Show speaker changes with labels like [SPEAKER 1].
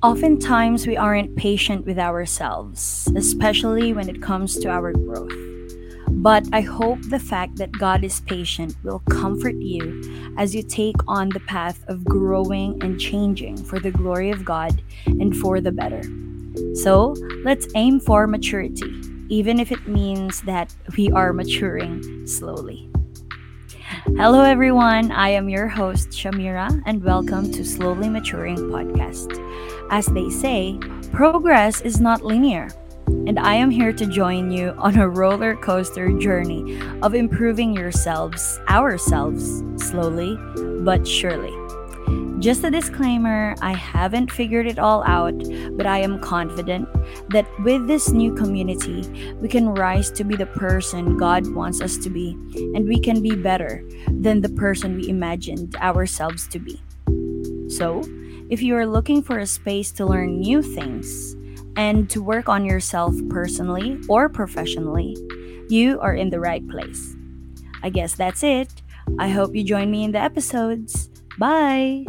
[SPEAKER 1] Oftentimes, we aren't patient with ourselves, especially when it comes to our growth. But I hope the fact that God is patient will comfort you as you take on the path of growing and changing for the glory of God and for the better. So let's aim for maturity, even if it means that we are maturing slowly. Hello, everyone. I am your host, Shamira, and welcome to Slowly Maturing Podcast. As they say, progress is not linear, and I am here to join you on a roller coaster journey of improving yourselves, ourselves, slowly but surely. Just a disclaimer I haven't figured it all out, but I am confident that with this new community, we can rise to be the person God wants us to be, and we can be better than the person we imagined ourselves to be. So, if you are looking for a space to learn new things and to work on yourself personally or professionally, you are in the right place. I guess that's it. I hope you join me in the episodes. Bye!